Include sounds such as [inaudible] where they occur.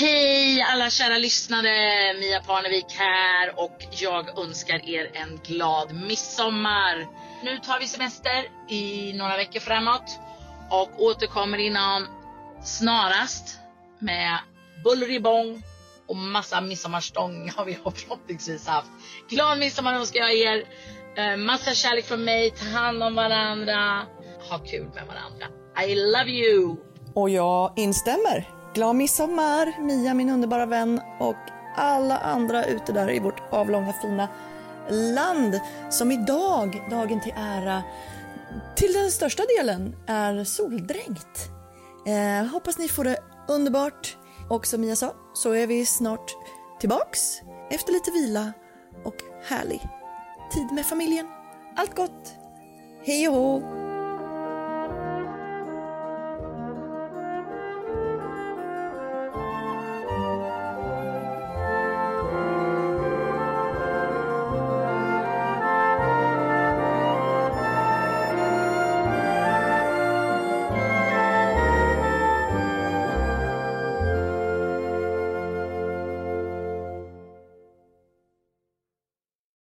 Hej alla kära lyssnare! Mia Parnevik här och jag önskar er en glad midsommar. Nu tar vi semester i några veckor framåt och återkommer inom snarast med buller i bång och massa midsommarstång [laughs] har vi förhoppningsvis haft. Glad midsommar önskar jag er. Eh, massa kärlek från mig. Ta hand om varandra. Ha kul med varandra. I love you! Och jag instämmer. Glad midsommar, Mia min underbara vän och alla andra ute där i vårt avlånga fina land som idag, dagen till ära, till den största delen är soldränkt. Eh, hoppas ni får det underbart och som Mia sa så är vi snart tillbaks efter lite vila och härlig tid med familjen. Allt gott! Hej och hå!